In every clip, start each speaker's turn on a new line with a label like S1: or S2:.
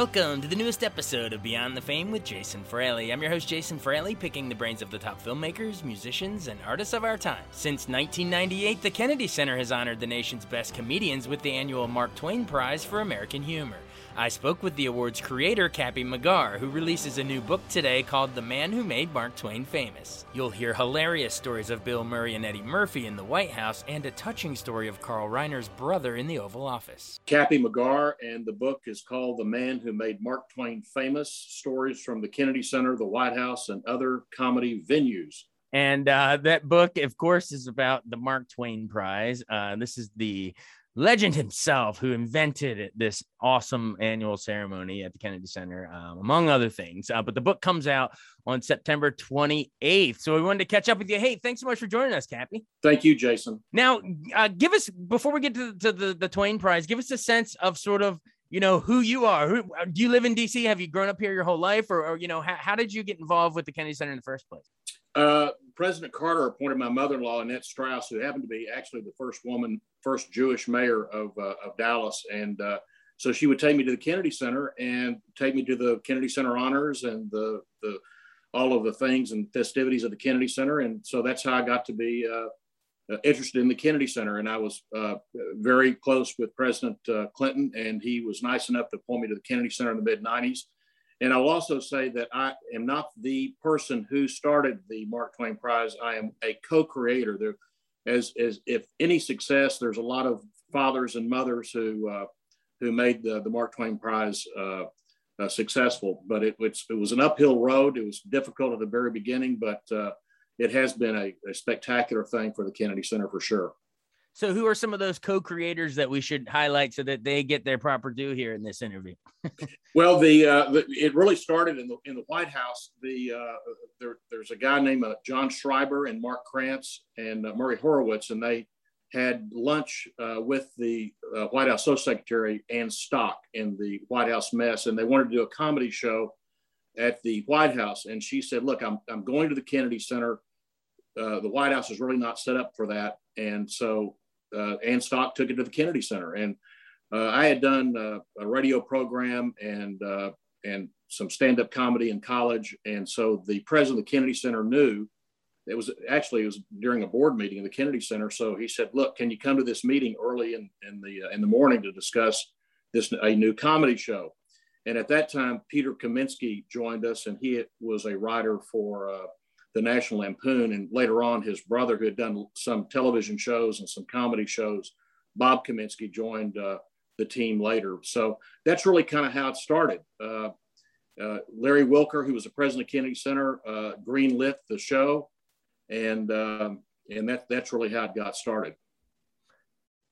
S1: Welcome to the newest episode of Beyond the Fame with Jason Fraley. I'm your host, Jason Fraley, picking the brains of the top filmmakers, musicians, and artists of our time. Since 1998, the Kennedy Center has honored the nation's best comedians with the annual Mark Twain Prize for American Humor. I spoke with the award's creator, Cappy McGarr, who releases a new book today called The Man Who Made Mark Twain Famous. You'll hear hilarious stories of Bill Murray and Eddie Murphy in the White House and a touching story of Carl Reiner's brother in the Oval Office.
S2: Cappy McGarr, and the book is called The Man Who Made Mark Twain Famous Stories from the Kennedy Center, the White House, and Other Comedy Venues.
S1: And uh, that book, of course, is about the Mark Twain Prize. Uh, this is the legend himself who invented this awesome annual ceremony at the Kennedy Center, um, among other things. Uh, but the book comes out on September 28th. So we wanted to catch up with you. Hey, thanks so much for joining us, Cappy.
S2: Thank you, Jason.
S1: Now, uh, give us, before we get to, to the, the Twain Prize, give us a sense of sort of, you know, who you are. Who, do you live in DC? Have you grown up here your whole life? Or, or you know, how, how did you get involved with the Kennedy Center in the first place?
S2: Uh, President Carter appointed my mother-in-law Annette Strauss, who happened to be actually the first woman, first Jewish mayor of, uh, of Dallas, and uh, so she would take me to the Kennedy Center and take me to the Kennedy Center honors and the the all of the things and festivities of the Kennedy Center, and so that's how I got to be uh, interested in the Kennedy Center. And I was uh, very close with President uh, Clinton, and he was nice enough to appoint me to the Kennedy Center in the mid '90s and I'll also say that I am not the person who started the Mark Twain Prize. I am a co-creator. There, as as if any success, there's a lot of fathers and mothers who uh, who made the, the Mark Twain Prize uh, uh, successful. But it, it was an uphill road. It was difficult at the very beginning, but uh, it has been a, a spectacular thing for the Kennedy Center for sure.
S1: So, who are some of those co-creators that we should highlight so that they get their proper due here in this interview?
S2: well, the, uh, the, it really started in the in the White House. The uh, there, there's a guy named uh, John Schreiber and Mark Krantz and uh, Murray Horowitz, and they had lunch uh, with the uh, White House Social Secretary Ann Stock in the White House mess, and they wanted to do a comedy show at the White House. And she said, "Look, I'm I'm going to the Kennedy Center. the White House is really not set up for that." And so uh, Ann Stock took it to the Kennedy Center. And uh, I had done uh, a radio program and uh, and some stand-up comedy in college, and so the president of the Kennedy Center knew. It was actually it was during a board meeting in the Kennedy Center. So he said, "Look, can you come to this meeting early in, in the uh, in the morning to discuss this a new comedy show?" And at that time, Peter Kaminsky joined us, and he was a writer for uh, the National Lampoon. And later on, his brother, who had done some television shows and some comedy shows, Bob Kaminsky, joined uh, the team later. So that's really kind of how it started. Uh, uh, Larry Wilker, who was the president of Kennedy Center, uh, greenlit the show, and um, and that that's really how it got started.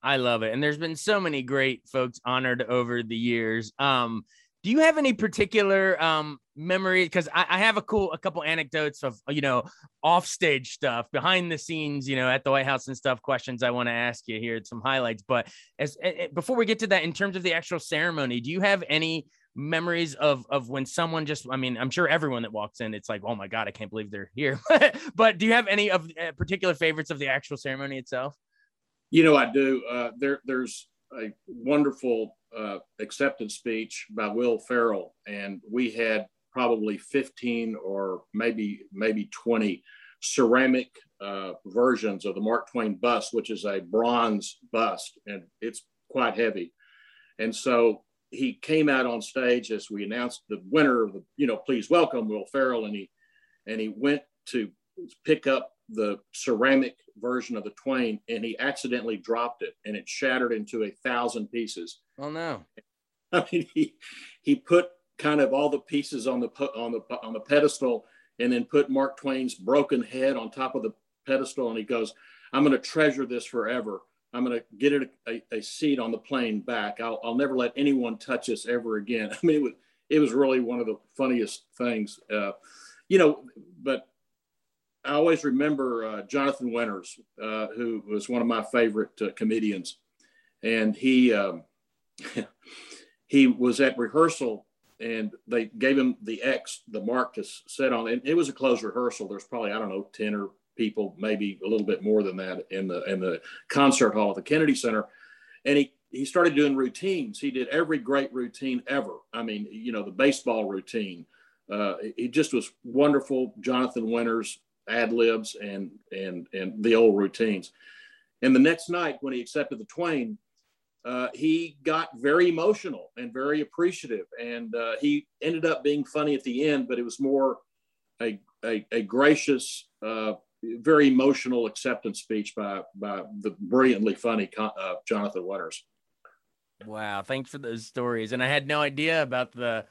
S1: I love it, and there's been so many great folks honored over the years. Um, do you have any particular um memory? Because I, I, have a cool a couple anecdotes of you know off stage stuff behind the scenes you know at the white house and stuff questions i want to ask you here some highlights. But as before we get to that in terms of the actual ceremony do you have any memories of of when someone just i mean i'm sure everyone that walks in it's like oh my god i can't believe they're here. But do you have any of uh, particular favorites of the actual ceremony itself?
S2: You know i do. Uh there there's a wonderful uh, acceptance speech by Will Ferrell, and we had probably 15 or maybe maybe 20 ceramic uh, versions of the Mark Twain bust, which is a bronze bust, and it's quite heavy. And so he came out on stage as we announced the winner of the, you know, please welcome Will Ferrell, and he and he went to pick up the ceramic version of the Twain, and he accidentally dropped it, and it shattered into a thousand pieces.
S1: Oh no!
S2: I mean, he he put kind of all the pieces on the on the on the pedestal, and then put Mark Twain's broken head on top of the pedestal, and he goes, "I'm going to treasure this forever. I'm going to get it a, a, seat on the plane back. I'll, I'll never let anyone touch this ever again." I mean, it was it was really one of the funniest things, uh, you know. But I always remember uh, Jonathan Winters, uh, who was one of my favorite uh, comedians, and he um, he was at rehearsal and they gave him the X, the mark to sit on. And it was a closed rehearsal. There's probably I don't know ten or people, maybe a little bit more than that in the in the concert hall at the Kennedy Center, and he he started doing routines. He did every great routine ever. I mean, you know, the baseball routine. Uh, he just was wonderful. Jonathan Winters ad libs and and and the old routines. And the next night when he accepted the Twain, uh, he got very emotional and very appreciative, and uh, he ended up being funny at the end. But it was more a a, a gracious, uh, very emotional acceptance speech by by the brilliantly funny uh, Jonathan Winters.
S1: Wow, thanks for those stories. And I had no idea about the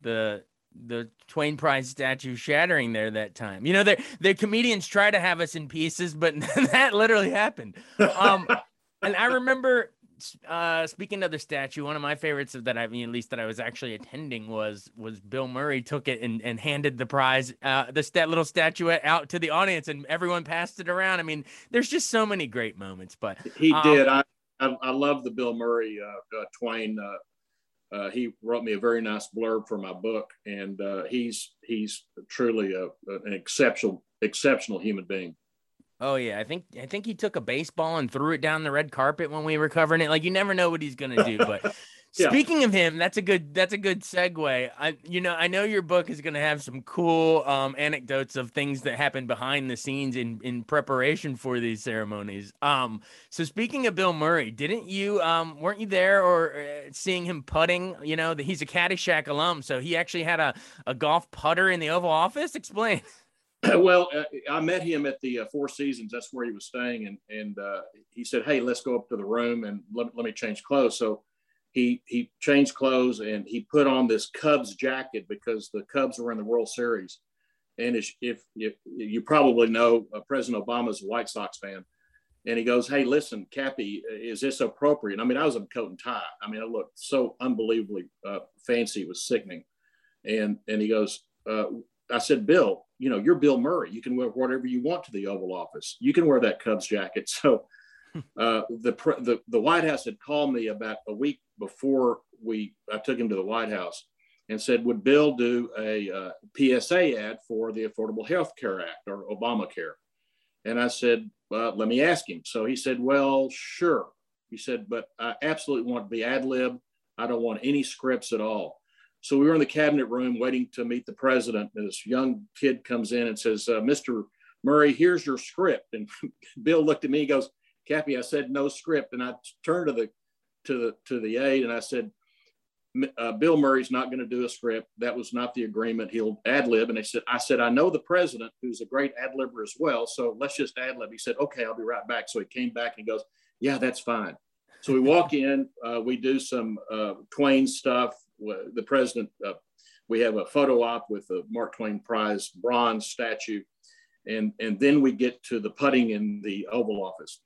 S1: the the Twain Prize statue shattering there that time. You know, the the comedians try to have us in pieces, but that literally happened. Um, and I remember uh, speaking of the statue, one of my favorites of that I mean, at least that I was actually attending was was Bill Murray took it and, and handed the prize, uh, the stat little statuette out to the audience, and everyone passed it around. I mean, there's just so many great moments. But
S2: he um, did. I, I, I love the Bill Murray uh, uh Twain uh, he wrote me a very nice blurb for my book, and uh, he's he's truly a, an exceptional exceptional human being.
S1: Oh yeah, I think I think he took a baseball and threw it down the red carpet when we were covering it. Like you never know what he's gonna do, but yeah. Speaking of him, that's a good that's a good segue. I you know I know your book is going to have some cool um, anecdotes of things that happen behind the scenes in in preparation for these ceremonies. Um, so speaking of Bill Murray, didn't you um weren't you there or uh, seeing him putting? You know that he's a Caddyshack alum, so he actually had a a golf putter in the Oval Office. Explain.
S2: Well, uh, I met him at the uh, Four Seasons. That's where he was staying, and and uh, he said, "Hey, let's go up to the room and let, let me change clothes." So he he changed clothes and he put on this Cubs jacket because the Cubs were in the World Series. And if, if, if you probably know, uh, President Obama is a White Sox fan, and he goes, "Hey, listen, Cappy, is this appropriate?" I mean, I was in coat and tie. I mean, I looked so unbelievably uh, fancy; it was sickening. And and he goes, uh, "I said, Bill, you know, you're Bill Murray. You can wear whatever you want to the Oval Office. You can wear that Cubs jacket." So uh, the, the the White House had called me about a week before we I took him to the White House and said, "Would Bill do a uh, PSA ad for the Affordable Health Care Act or Obamacare?" And I said, "Let me ask him." So he said, "Well, sure." He said, "But I absolutely want to be ad lib. I don't want any scripts at all." So we were in the cabinet room waiting to meet the president. And this young kid comes in and says, uh, "Mr. Murray, here's your script." And Bill looked at me. He goes, Cappy, I said no script, and I turned to the to the to the aide and I said, uh, Bill Murray's not going to do a script. That was not the agreement. He'll ad lib. And they said, I said, I know the president, who's a great ad libber as well. So let's just ad lib. He said, okay, I'll be right back. So he came back and he goes, yeah, that's fine. So we walk in, uh, we do some uh, Twain stuff. The president, uh, we have a photo op with the Mark Twain Prize bronze statue. And, and then we get to the putting in the Oval Office.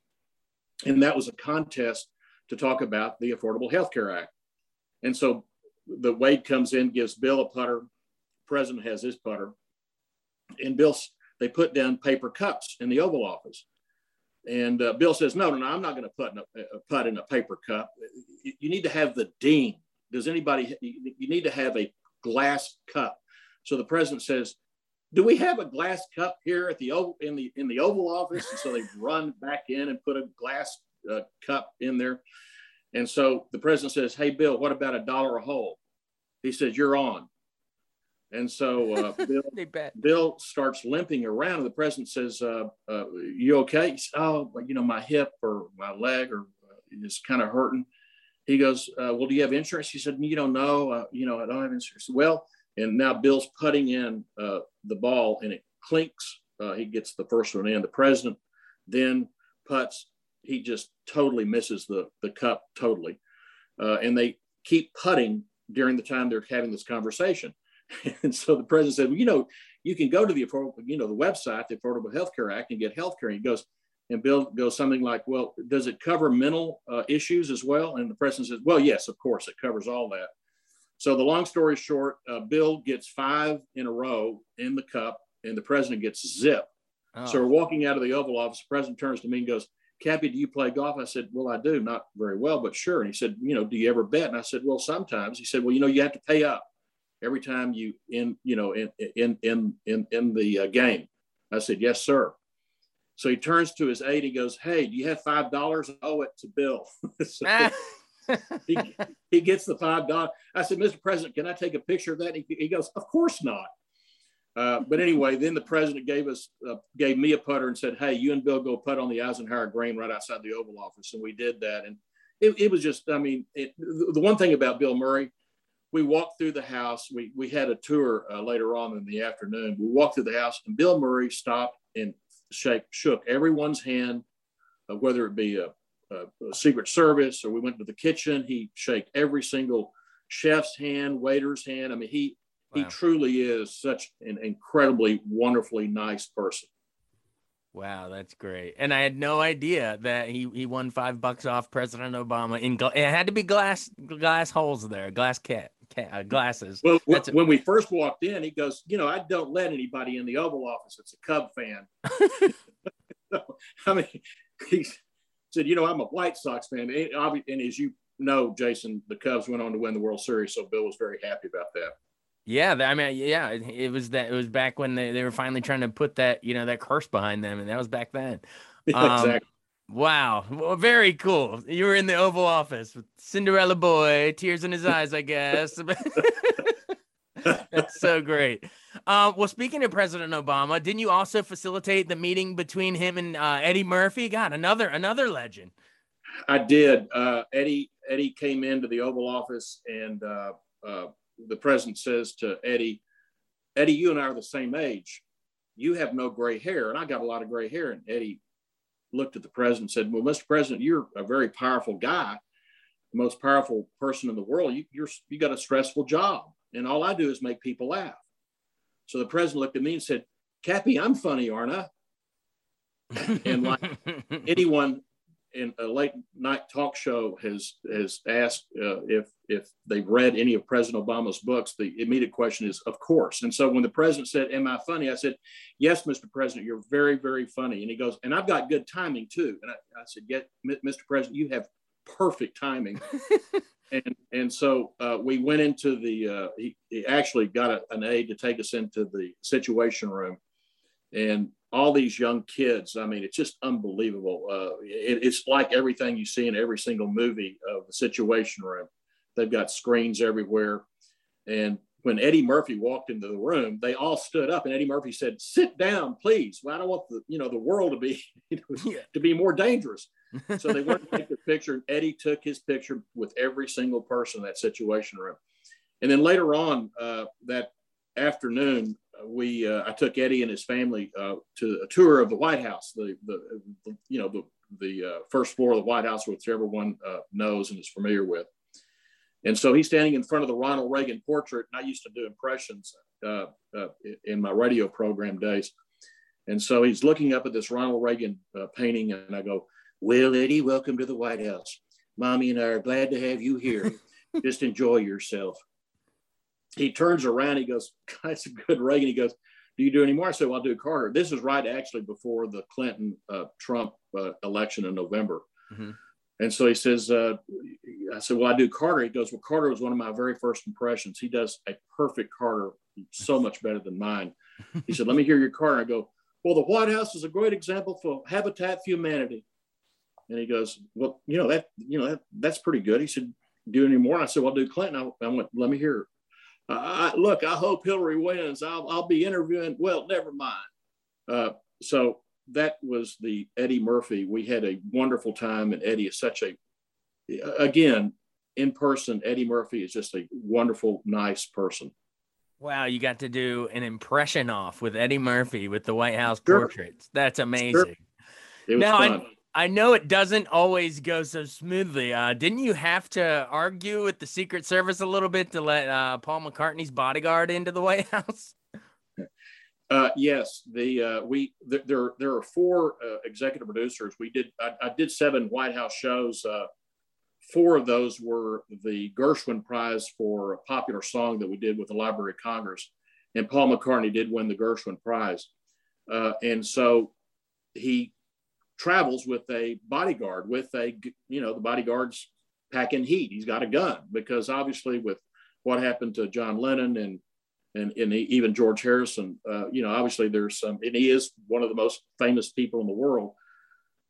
S2: And that was a contest to talk about the Affordable Health Care Act. And so the Wade comes in, gives Bill a putter. President has his putter. And Bill, they put down paper cups in the Oval Office. And uh, Bill says, no, no, no, I'm not going to put in a, a, put in a paper cup. You, need to have the dean. Does anybody, you need to have a glass cup. So the president says, do we have a glass cup here at the in the in the Oval Office? And so they run back in and put a glass uh, cup in there. And so the president says, "Hey, Bill, what about a dollar a hole?" He says, "You're on." And so uh, Bill, Bill starts limping around, and the president says, uh, uh, "You okay?" Says, oh, you know, my hip or my leg or uh, is kind of hurting. He goes, uh, "Well, do you have insurance?" He said, "You don't know. you know, I don't have insurance." Well, and now Bill's putting in the ball, and it clinks. he gets the first one in. The president then putts. He just totally misses the the cup totally, uh, and they keep putting during the time they're having this conversation. And so the president said, well, you know, you can go to the affordable, you know, the website, the Affordable Health Care Act, and get health care. And he goes, and Bill goes something like, well, does it cover mental uh, issues as well? And the president says, well, yes, of course, it covers all that. So the long story short, uh, Bill gets five in a row in the cup, and the president gets zip. Oh. So we're walking out of the Oval Office. The president turns to me and goes, Cappy, do you play golf? I said, Well, I do, not very well, but sure. And he said, You know, do you ever bet? And I said, Well, sometimes. He said, Well, you know, you have to pay up every time you in, you know, in in in in, in the uh, game. I said, Yes, sir. So he turns to his aide. He goes, Hey, do you have five dollars? owe it to Bill. so he, he gets the five dollars. I said, Mr. President, can I take a picture of that? He, he goes, Of course not. Uh, but anyway, then the president gave us uh, gave me a putter and said, "Hey, you and Bill go putt on the Eisenhower Green right outside the Oval Office," and we did that. And it, it was just, I mean, it, the one thing about Bill Murray, we walked through the house. We we had a tour uh, later on in the afternoon. We walked through the house, and Bill Murray stopped and shake, shook everyone's hand, uh, whether it be a, a, a, Secret Service or we went to the kitchen. He shook every single chef's hand, waiter's hand. I mean, he he truly is such an incredibly wonderfully nice person.
S1: Wow, that's great. And I had no idea that he, he won five bucks off President Obama in gla- it had to be glass glass holes there, glass cat, cat uh, glasses.
S2: Well, that's when a- we first walked in, he goes, you know, I don't let anybody in the Oval Office. It's a Cub fan. I mean, he said, you know, I'm a White Sox fan, and, and as you know, Jason, the Cubs went on to win the World Series, so Bill was very happy about that.
S1: Yeah, I mean, yeah, it was that. It was back when they, they were finally trying to put that, you know, that curse behind them, and that was back then. Um, exactly. Wow, well, very cool. You were in the Oval Office with Cinderella boy, tears in his eyes, I guess. That's so great. Uh, well, speaking of President Obama, didn't you also facilitate the meeting between him and uh, Eddie Murphy? God, another another legend.
S2: I did. Uh, Eddie Eddie came into the Oval Office and uh, uh, the president says to Eddie, Eddie, you and I are the same age. You have no gray hair, and I got a lot of gray hair. And Eddie looked at the president and said, Well, Mr. President, you're a very powerful guy, the most powerful person in the world. You, you're you got a stressful job, and all I do is make people laugh. So the president looked at me and said, Cappy, I'm funny, aren't I? and like anyone in a late night talk show has has asked uh, if if they've read any of President Obama's books, the immediate question is, of course. And so when the president said, "Am I funny?" I said, "Yes, Mr. President, you're very very funny." And he goes, "And I've got good timing too." And I, I said, "Yes, Mr. President, you have perfect timing." and and so uh, we went into the. Uh, he, he actually got a, an aide to take us into the Situation Room, and all these young kids. I mean, it's just unbelievable. Uh, it, it's like everything you see in every single movie of the Situation Room. They've got screens everywhere. And when Eddie Murphy walked into the room, they all stood up, and Eddie Murphy said, "Sit down, please. Well, I don't want the you know the world to be you know, to be more dangerous." So they went to take the picture. And Eddie took his picture with every single person in that Situation Room. And then later on uh, that afternoon, we uh, I took Eddie and his family uh, to a tour of the White House, the the, the you know the the uh, first floor of the White House, which everyone uh, knows and is familiar with. And so he's standing in front of the Ronald Reagan portrait. And I used to do impressions uh, uh, in my radio program days. And so he's looking up at this Ronald Reagan painting, and I go, "Well, Eddie, welcome to the White House. Mommy and I are glad to have you here. Just enjoy yourself." He turns around, he goes, that's a good Reagan. He goes, do you do any more? I said, well, I'll do Carter. This is right actually before the Clinton uh, Trump uh, election in November. Mm-hmm. And so he says, uh, I said, well, I do Carter. He goes, well, Carter was one of my very first impressions. He does a perfect Carter, so much better than mine. He said, let me hear your Carter. I go, well, the White House is a great example for habitat for humanity. And he goes, well, you know, that, you know, that, that's pretty good. He said, do any more? I said, well, I'll do Clinton. I, I went, let me hear I, look, I hope Hillary wins. I'll, I'll be interviewing. Well, never mind. Uh, so that was the Eddie Murphy. We had a wonderful time, and Eddie is such a, again, in person, Eddie Murphy is just a wonderful, nice person.
S1: Wow, you got to do an impression off with Eddie Murphy with the White House sure. portraits. That's amazing. Sure.
S2: it was
S1: now,
S2: fun.
S1: I, I know it doesn't always go so smoothly. Uh, didn't you have to argue with the Secret Service a little bit to let uh, Paul McCartney's bodyguard into the White House?
S2: Uh, yes, the uh, we th- there there are four uh, executive producers. We did I, I, did seven White House shows. Uh, four of those were the Gershwin Prize for a popular song that we did with the Library of Congress, and Paul McCartney did win the Gershwin Prize. And so he travels with a bodyguard, with a you know the bodyguard's packing heat. He's got a gun because obviously with what happened to John Lennon and and, and even George Harrison, uh, you know, obviously there's some, and he is one of the most famous people in the world.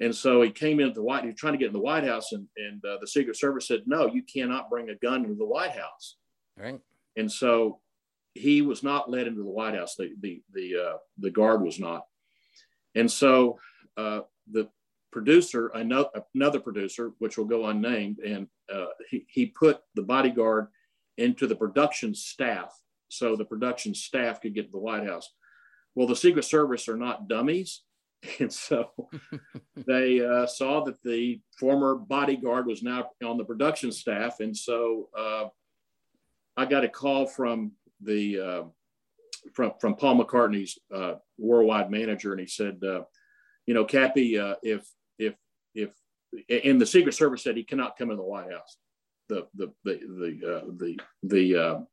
S2: And so he came into the White, he was trying to get in the White House, and, and uh, the Secret Service said, no, you cannot bring a gun into the White House.
S1: Right.
S2: And so he was not led into the White House. The the the uh, the guard was not. And so uh, the producer, another, another producer, which will go unnamed, and uh, he, he put the bodyguard into the production staff so the production staff could get to the White House. Well, the Secret Service are not dummies. And so they uh, saw that the former bodyguard was now on the production staff. And so uh, I got a call from the uh, from from Paul McCartney's uh, worldwide manager, and he said, uh, "You know, Cappy, uh, if if if and the Secret Service said he cannot come in the White House. The the the the the the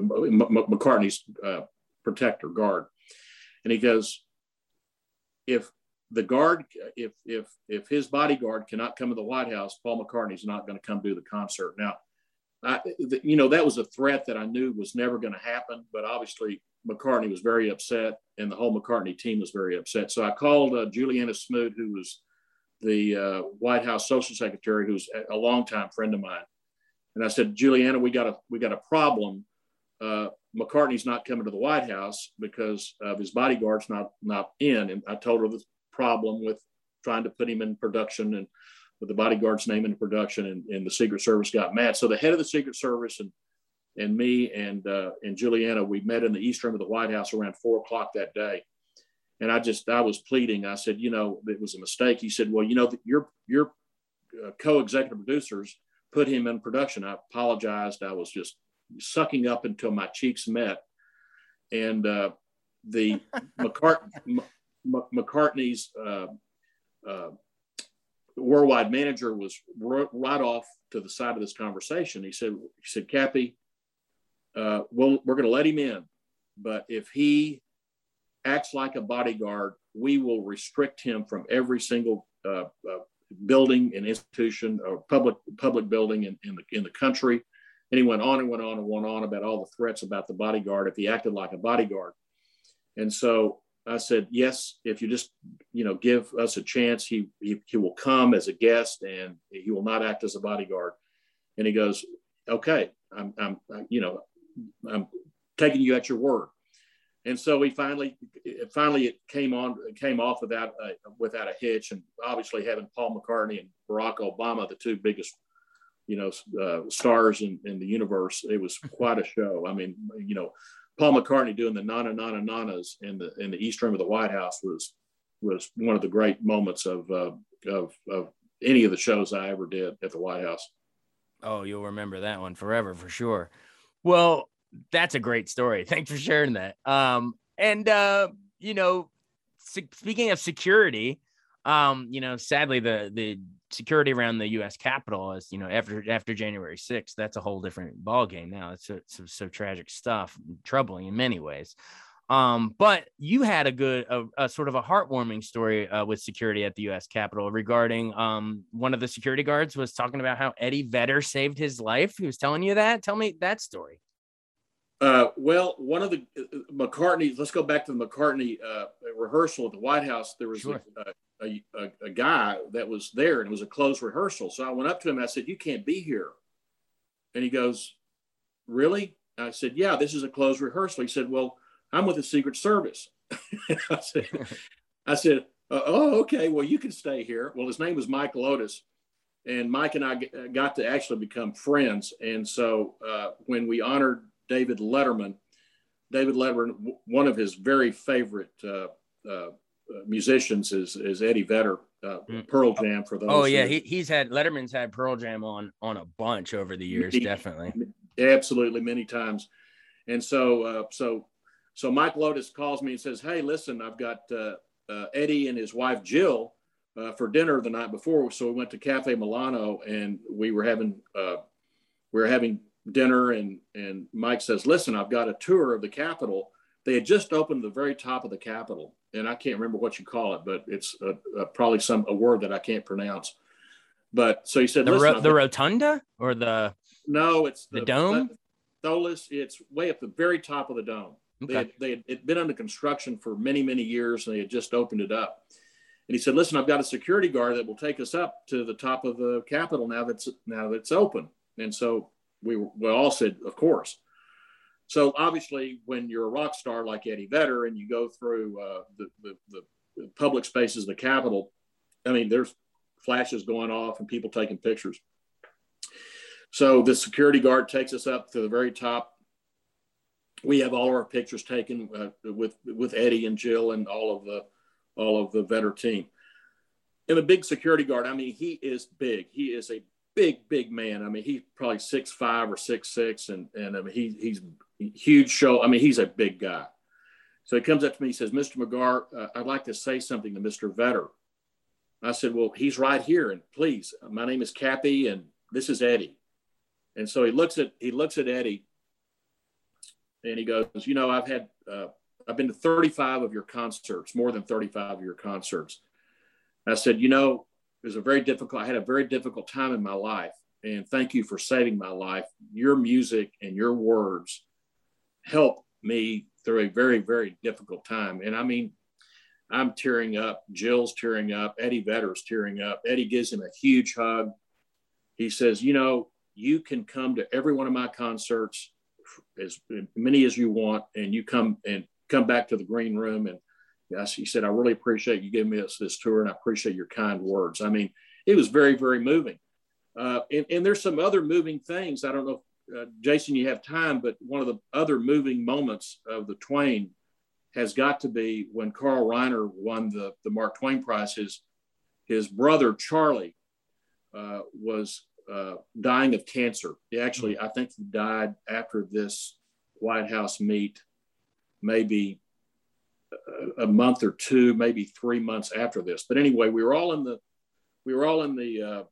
S2: McCartney's uh, protector guard, and he goes, if the guard, if if if his bodyguard cannot come to the White House, Paul McCartney's not going to come do the concert. Now, I, you know, that was a threat that I knew was never going to happen, but obviously McCartney was very upset, and the whole McCartney team was very upset. So I called uh, Julianna Smoot, who was the uh, White House social secretary, who's a longtime friend of mine, and I said, Julianna, we got a we got a problem. Uh, McCartney's not coming to the White House because of his bodyguards not not in. And I told her the problem with trying to put him in production and with the bodyguard's name in production, and, and the Secret Service got mad. So the head of the Secret Service and and me and uh, and Julianna, we met in the East Room of the White House around four o'clock that day. And I just I was pleading. I said, you know, it was a mistake. He said, well, you know, your your uh, co-executive producers put him in production. I apologized. I was just sucking up until my cheeks met. And uh, the McCart- M- McCartney's uh, uh, worldwide manager was right off to the side of this conversation. He said, "He said, Cappy, uh, well, we're going to let him in, but if he acts like a bodyguard, we will restrict him from every single uh, uh, building and institution or public public building in, in the in the country. And he went on and went on and went on about all the threats about the bodyguard if he acted like a bodyguard. And so I said, yes, if you just you know give us a chance, he he, he will come as a guest and he will not act as a bodyguard. And he goes, okay, I'm, I'm you know I'm taking you at your word. And so we finally finally it came on it came off without a, without a hitch. And obviously having paul mccartney and barack obama the two biggest you know uh, stars in, in the universe it was quite a show. I mean you know paul mccartney doing the nana nana nanas in the in the east room of the white house was was one of the great moments of uh, of of any of the shows i ever did at the white house.
S1: Oh you'll remember that one forever for sure well that's a great story. Thanks for sharing that. Um, and uh, you know, speaking of security, um, you know, sadly the the security around the U.S. Capitol is, you know, after after January 6th, that's a whole different ball game now. It's so, so, so tragic stuff, troubling in many ways. Um, but you had a good, a, a sort of a heartwarming story uh, with security at the U.S. Capitol regarding um, one of the security guards was talking about how Eddie Vedder saved his life. He was telling you that. Tell me that story.
S2: Uh, well, one of the uh, McCartney. Let's go back to the McCartney uh, rehearsal at the White House. There was sure. a, a, a, a, guy that was there, and it was a closed rehearsal. So I went up to him. I said, "You can't be here." And he goes, "Really?" I said, "Yeah, this is a closed rehearsal." He said, "Well, I'm with the Secret Service." I said, "I said, oh, okay. Well, you can stay here." Well, his name was Mike Lotus, and Mike and I got to actually become friends. And so uh, when we honored David Letterman. David Letterman, one of his very favorite uh, uh, musicians is is Eddie Vedder, uh, mm. Pearl Jam for those.
S1: Oh yeah, he, he's had Letterman's had Pearl Jam on on a bunch over the years, definitely.
S2: Absolutely, many times, and so uh, so so Mike Lotus calls me and says, "Hey, listen, I've got uh, uh Eddie and his wife Jill uh, for dinner the night before, so we went to Cafe Milano and we were having uh, we were having dinner, and and Mike says, "Listen, I've got a tour of the Capitol." They had just opened the very top of the Capitol, and I can't remember what you call it, but it's a, a, probably some a word that I can't pronounce. But so he said,
S1: the, ro- the rotunda or the
S2: no, it's
S1: the, the dome.
S2: Tholis, it's way up the very top of the dome. Okay. They had, they had been under construction for many many years, and they had just opened it up. And he said, "Listen, I've got a security guard that will take us up to the top of the Capitol now that's now that's open." And so we we all said, "Of course." So obviously, when you're a rock star like Eddie Vedder and you go through uh, the, the, the public spaces of the Capitol, I mean, there's flashes going off and people taking pictures. So the security guard takes us up to the very top. We have all our pictures taken uh, with with Eddie and Jill and all of the all of the Vedder team. And the big security guard, I mean, he is big. He is a big, big man. I mean, he's probably six five or six six, and and I mean, he, he's huge show. I mean, he's a big guy. So he comes up to me, he says, Mr. McGarr, uh, I'd like to say something to Mr. Vedder." I said, Well, he's right here. And please, my name is Cappy and this is Eddie. And so he looks at he looks at Eddie and he goes, You know, I've had uh, I've been to 35 of your concerts, more than 35 of your concerts. I said, you know, it was a very difficult, I had a very difficult time in my life. And thank you for saving my life. Your music and your words helped me through a very, very difficult time. And I mean, I'm tearing up. Jill's tearing up. Eddie Vedder's tearing up. Eddie gives him a huge hug. He says, You know, you can come to every one of my concerts, as many as you want, and you come and come back to the green room. And he said, I really appreciate you giving me this, this tour and I appreciate your kind words. I mean, it was very, very moving. Uh, and, and, there's some other moving things. I don't know uh, Jason, you have time, but one of the other moving moments of the Twain has got to be when Carl Reiner won the, the Mark Twain Prize. His, his brother, Charlie, uh, was uh, dying of cancer. He actually, I think he died after this White House meet, maybe a, a month or two, maybe three months after this. But anyway, we were all in the, we were all in the, uh,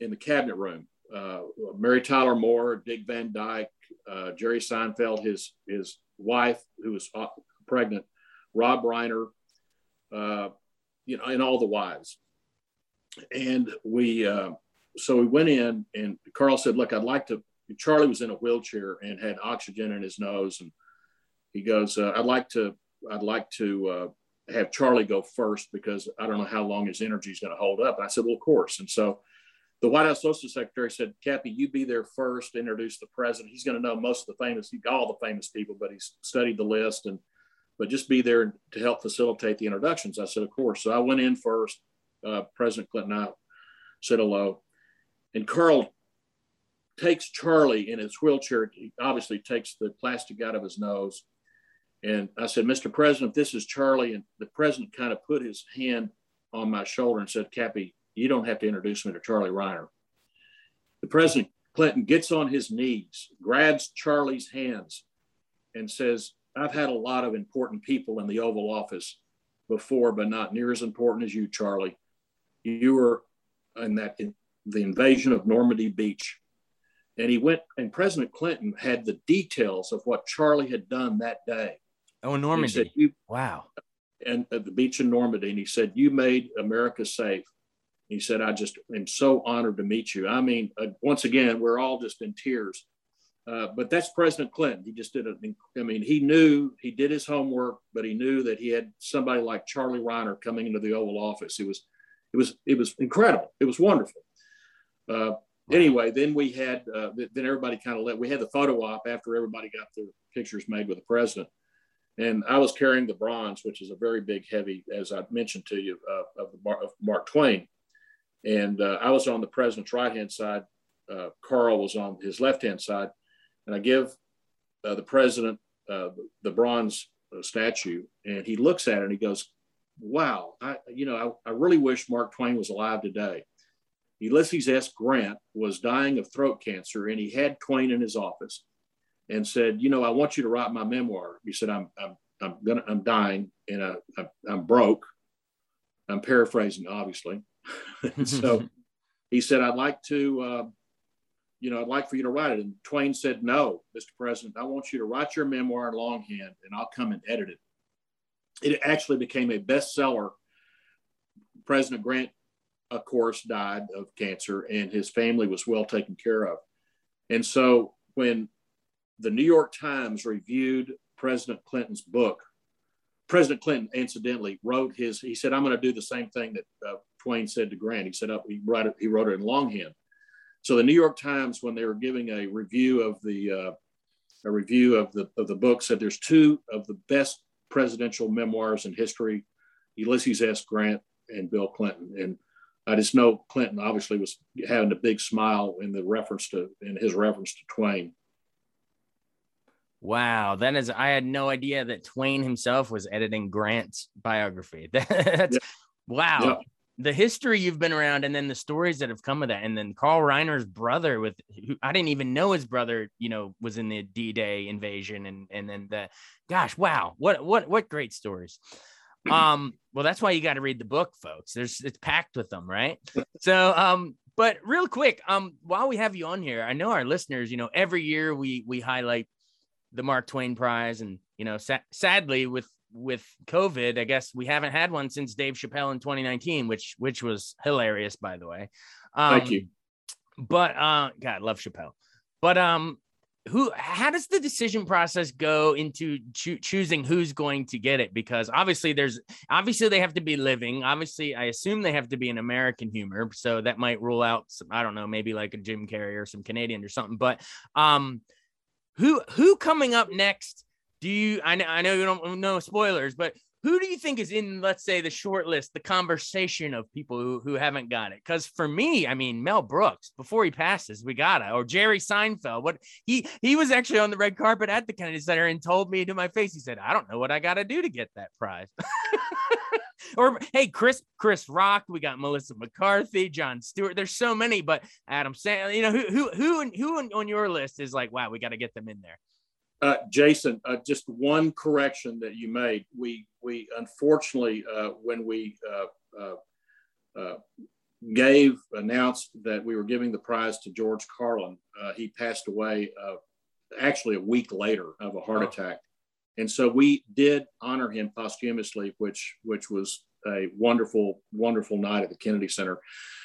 S2: in the cabinet room uh, Mary Tyler Moore, Dick Van Dyke, uh, Jerry Seinfeld, his his wife who was uh, pregnant, Rob Reiner, uh, you know, and all the wives. And we uh, so we went in, and Carl said, "Look, I'd like to." Charlie was in a wheelchair and had oxygen in his nose, and he goes, uh, "I'd like to, I'd like to." have Charlie go first because I don't know how long his energy is going to hold up. And I said, well, of course. And so the White House Social Secretary said, Cappy, you be there first, introduce the president. He's going to know most of the famous, all the famous people, but he's studied the list and, but just be there to help facilitate the introductions. I said, of course. So I went in first. Uh, president Clinton, I said hello. And Carl takes Charlie in his wheelchair. He obviously takes the plastic out of his nose. And I said, Mr. President, this is Charlie. And the president kind of put his hand on my shoulder and said, Cappy, you don't have to introduce me to Charlie Reiner. The President Clinton gets on his knees, grabs Charlie's hands, and says, I've had a lot of important people in the Oval Office before, but not near as important as you, Charlie. You were in that the invasion of Normandy Beach. And he went, and President Clinton had the details of what Charlie had done that day.
S1: Oh, Normandy. Said, wow.
S2: And at the beach in Normandy. And he said, You made America safe. He said, I just am so honored to meet you. I mean, uh, once again, we're all just in tears. Uh, but that's President Clinton. He just did it. I mean, he knew he did his homework, but he knew that he had somebody like Charlie Reiner coming into the Oval Office. It was, it was, it was incredible. It was wonderful. Uh, anyway, then we had, uh, then everybody kind of let. We had the photo op after everybody got their pictures made with the president, and I was carrying the bronze, which is a very big, heavy, as I mentioned to you, uh, of, the, of Mark Twain. And uh, I was on the president's right hand side. Uh, Carl was on his left hand side. And I give uh, the president uh, the bronze statue, and he looks at it and he goes, wow, I, you know, I, I really wish Mark Twain was alive today. Ulysses S. Grant was dying of throat cancer, and he had Twain in his office and said, "You know, I want you to write my memoir." He said, "I'm I'm I'm gonna I'm dying, and I, I I'm broke." I'm paraphrasing, obviously. so he said, "I'd like to, uh, you know, I'd like for you to write it." And Twain said, "No, Mr. President, I want you to write your memoir in longhand, and I'll come and edit it." It actually became a bestseller. President Grant, of course, died of cancer, and his family was well taken care of. And so when the New York Times reviewed President Clinton's book. President Clinton, incidentally, wrote his. He said, "I'm going to do the same thing that uh, Twain said to Grant." He said, "Up." He wrote it. He wrote it in longhand. So the New York Times, when they were giving a review of the uh, a review of the of the book, said there's two of the best presidential memoirs in history: Ulysses S. Grant and Bill Clinton. And I just know Clinton obviously was having a big smile in the reference to in his reference to Twain.
S1: Wow, that is I had no idea that Twain himself was editing Grant's biography. That's yeah. wow. Yeah. The history you've been around and then the stories that have come with that and then Carl Reiner's brother with who I didn't even know his brother, you know, was in the D-Day invasion and and then the gosh, wow. What what what great stories. Um well that's why you got to read the book folks. There's it's packed with them, right? So um but real quick, um, while we have you on here, I know our listeners, you know, every year we we highlight the Mark Twain Prize, and you know, sa- sadly with with COVID, I guess we haven't had one since Dave Chappelle in 2019, which which was hilarious, by the way.
S2: Um, Thank you.
S1: But uh, God, love Chappelle. But um, who? How does the decision process go into cho- choosing who's going to get it? Because obviously, there's obviously they have to be living. Obviously, I assume they have to be an American humor, so that might rule out some. I don't know, maybe like a Jim Carrey or some Canadian or something. But um who who coming up next? Do you? I know I know you don't know spoilers, but who do you think is in let's say the short list the conversation of people who, who haven't got it because for me i mean mel brooks before he passes we gotta or jerry seinfeld what he he was actually on the red carpet at the kennedy center and told me to my face he said i don't know what i got to do to get that prize or hey, Chris Chris Rock, we got Melissa McCarthy, Jon Stewart. There's so many, but Adam Sandler, you know, who who who who on your list is like, wow, we got to get them in there.
S2: Uh, Jason, uh, just one correction that you made. We we unfortunately uh, when we uh, uh, uh, gave announced that we were giving the prize to George Carlin, he passed away actually a week later of a heart oh. attack. And so we did honor him posthumously, which which was a wonderful, wonderful night at the Kennedy Center.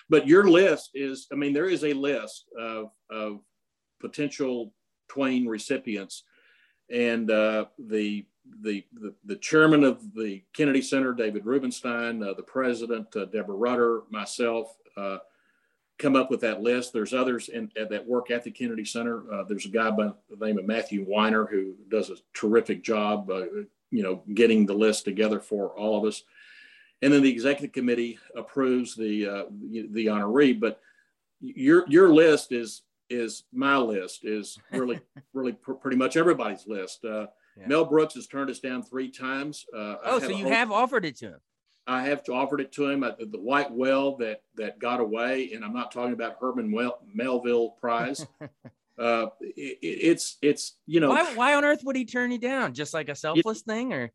S2: But your list is, I mean, there is a list of, of potential Twain recipients. And uh, the, the, the, the, chairman of the Kennedy Center, David Rubenstein, uh, the president, uh, Deborah Rutter, myself, uh, come up with that list. There's others in, that work at the Kennedy Center. Uh, there's a guy by the name of Matthew Weiner who does a terrific job, uh, you know, getting the list together for all of us. And then the executive committee approves the the honoree. But your your list is is my list is really really pr- pretty much everybody's list. Uh, yeah. Mel Brooks has turned us down three times.
S1: Uh, oh, so you hope- have offered it to him?
S2: I have offered it to him at the white whale that that got away, and I'm not talking about Herman Melville Prize. uh, it, it's it's you know
S1: why, why on earth would he turn you down? Just like a selfless it, thing, or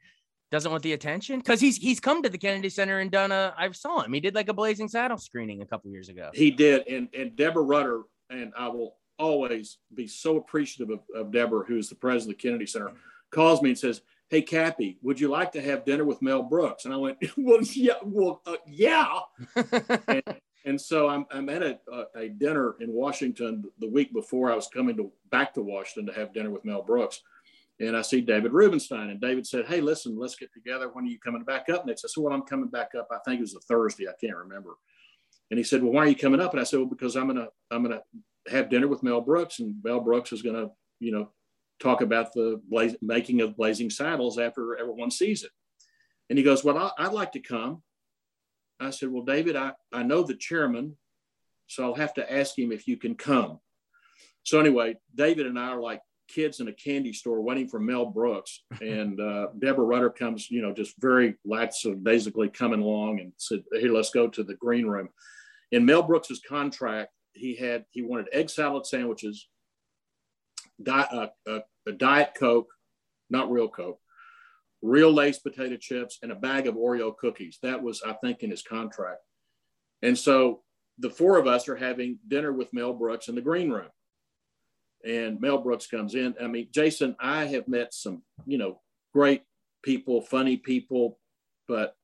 S1: doesn't want the attention? Because he's he's come to the Kennedy Center and done a. I saw him. He did like a Blazing Saddle screening a couple years ago.
S2: He did, and and Deborah Rutter, and I will always be so appreciative of, of Deborah, who's the president of the Kennedy Center, calls me and says hey Cappy, would you like to have dinner with Mel Brooks? And I went, well, yeah, well, uh, yeah. and, and, so I'm, I'm at a, a, dinner in Washington the week before I was coming to back to Washington to have dinner with Mel Brooks. And I see David Rubenstein, and David said, "Hey, listen, let's get together. When are you coming back up next?" I said, "Well, I'm coming back up. I think it was a Thursday. I can't remember." And he said, "Well, why are you coming up?" And I said, "Well, because I'm gonna I'm gonna have dinner with Mel Brooks, and Mel Brooks is gonna you know talk about the blaze, making of Blazing Saddles after everyone sees it. And he goes, Well, I, would like to come. I said, Well, David, I, I know the chairman, so I'll have to ask him if you can come. So, anyway, David and I are like kids in a candy store waiting for Mel Brooks, and uh, Deborah Rutter comes, you know, just very lackadaisically coming along and said, Hey, let's go to the green room." In Mel Brooks's contract, he had he wanted egg salad sandwiches, di- uh, uh, a diet coke, not real coke, real Lay's potato chips, and a bag of Oreo cookies. That was, I think, in his contract. And so the four of us are having dinner with Mel Brooks in the green room and Mel Brooks comes in. I mean, Jason, I have met some, you know, great people, funny people, but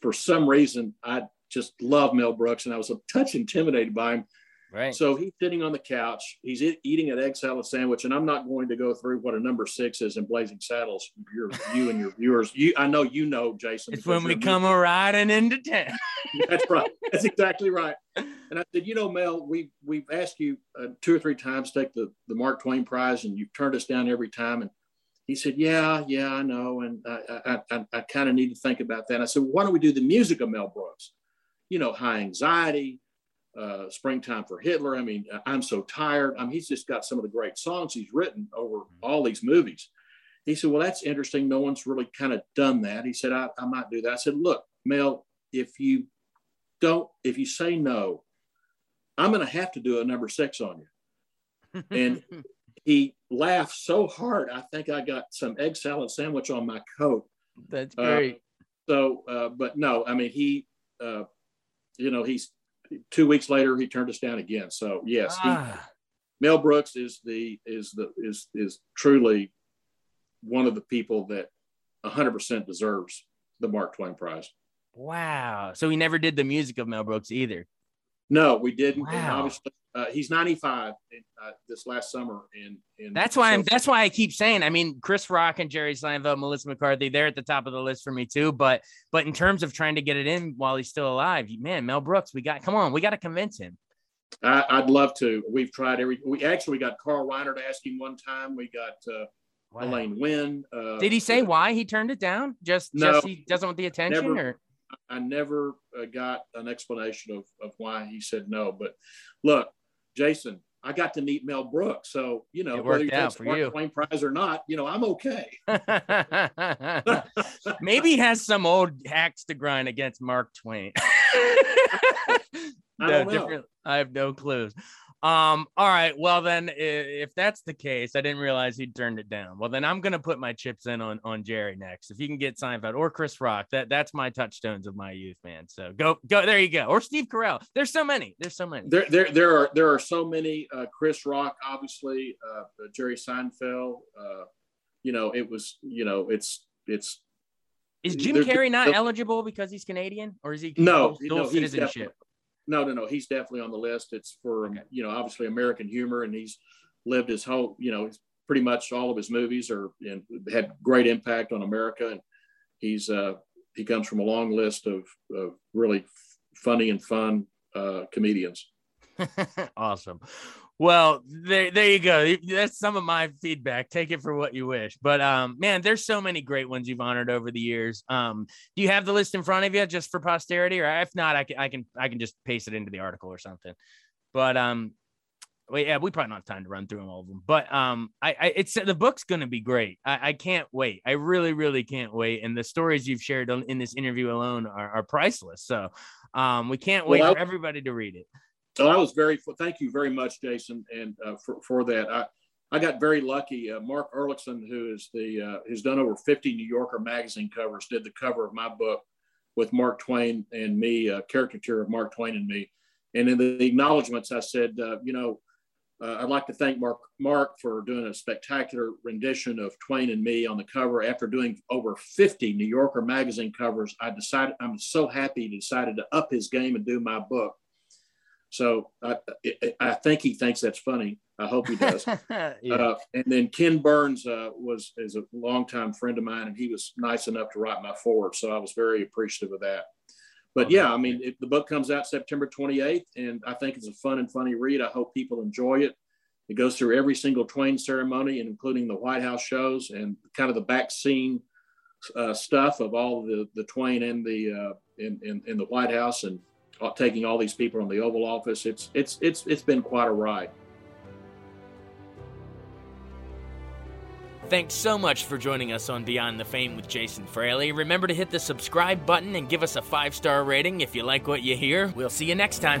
S2: for some reason, I just love Mel Brooks, and I was a touch intimidated by him.
S1: Right.
S2: So he's sitting on the couch. He's eating an egg salad sandwich, and I'm not going to go through what a number six is in Blazing Saddles. Your, you and your viewers, you, I know you know, Jason.
S1: It's when we come a riding into town.
S2: That's right. That's exactly right. And I said, you know, Mel, we we've asked you uh, two or three times to take the the Mark Twain Prize, and you've turned us down every time. And he said, yeah, yeah, I know, and I I, I, I kind of need to think about that. And I said, well, why don't we do the music of Mel Brooks? You know, high anxiety uh, Springtime for Hitler. I mean, I'm so tired. I mean, he's just got some of the great songs he's written over all these movies. He said, Well, that's interesting. No one's really kind of done that. He said, I, I might do that. I said, Look, Mel, if you don't, if you say no, I'm going to have to do a number six on you. And he laughed so hard, I think I got some egg salad sandwich on my coat.
S1: That's great. Uh,
S2: so, uh, but no, I mean, he, uh, you know, he's two weeks later, he turned us down again. So yes, ah. he, Mel Brooks is the is the is is truly one of the people that 100% deserves the Mark Twain Prize.
S1: Wow. So he never did the music of Mel Brooks either.
S2: No, we didn't. Wow. Obviously, uh, he's 95 in, uh, this last summer. And
S1: that's why so, I'm. That's why I keep saying. I mean, Chris Rock and Jerry Seinfeld, Melissa McCarthy, they're at the top of the list for me too. But but in terms of trying to get it in while he's still alive, man, Mel Brooks, we got. Come on, we got to convince him.
S2: I, would love to. We've tried every. We actually got Carl Reiner to ask him one time. We got. Uh, wow. Elaine Wynn. Uh,
S1: Did he say why he turned it down? Just, no, just he doesn't want the attention,
S2: never,
S1: or
S2: I never uh, got an explanation of, of why he said no. But look, Jason, I got to meet Mel Brooks, so you know whether he takes the Mark you. Twain Prize or not, you know I'm okay.
S1: Maybe he has some old hacks to grind against Mark Twain. I,
S2: no,
S1: I have no clues. Um, all right. Well, then, if that's the case, I didn't realize he turned it down. Well, then I'm gonna put my chips in on on Jerry next. If you can get Seinfeld or Chris Rock, that that's my touchstones of my youth, man. So go go there you go. Or Steve Carell. There's so many. There's so many.
S2: There there there are there are so many. Uh, Chris Rock, obviously, uh, Jerry Seinfeld. Uh, you know, it was you know, it's it's.
S1: Is Jim Carrey not eligible because he's Canadian, or is he
S2: no, no citizenship? No, no, no. He's definitely on the list. It's for okay. you know obviously American humor, and he's lived his whole you know pretty much all of his movies are and had great impact on America, and he's uh, he comes from a long list of, of really funny and fun uh, comedians.
S1: awesome. Well, there, there you go. That's some of my feedback. Take it for what you wish. But um, man, there's so many great ones you've honored over the years. Um, do you have the list in front of you just for posterity, or if not, I can, I can, I can just paste it into the article or something. But um, well, yeah, we probably don't have time to run through them all of them. But um, I, I it's the book's gonna be great. I, I can't wait. I really, really can't wait. And the stories you've shared in this interview alone are, are priceless. So um, we can't wait well, for everybody to read it.
S2: So I was very, thank you very much, Jason, and uh, for, for that. I, I got very lucky. Uh, Mark Ulriksen, who is the, uh, who's done over 50 New Yorker magazine covers, did the cover of my book with Mark Twain and me, a caricature of Mark Twain and me. And in the acknowledgments, I said, uh, you know, uh, I'd like to thank Mark, Mark for doing a spectacular rendition of Twain and me on the cover. After doing over 50 New Yorker magazine covers, I decided I'm so happy he decided to up his game and do my book. So I, I think he thinks that's funny. I hope he does. yeah. uh, and then Ken Burns uh, was is a longtime friend of mine, and he was nice enough to write my foreword. So I was very appreciative of that. But yeah, I mean, it, the book comes out September 28th, and I think it's a fun and funny read. I hope people enjoy it. It goes through every single Twain ceremony, and including the White House shows and kind of the back scene uh, stuff of all the the Twain and the uh, in, in in the White House and Uh, taking all these people in the Oval Office. It's it's it's it's been quite a ride.
S1: Thanks so much for joining us on Beyond the Fame with Jason Fraley. Remember to hit the subscribe button and give us a five star rating if you like what you hear. We'll see you next time.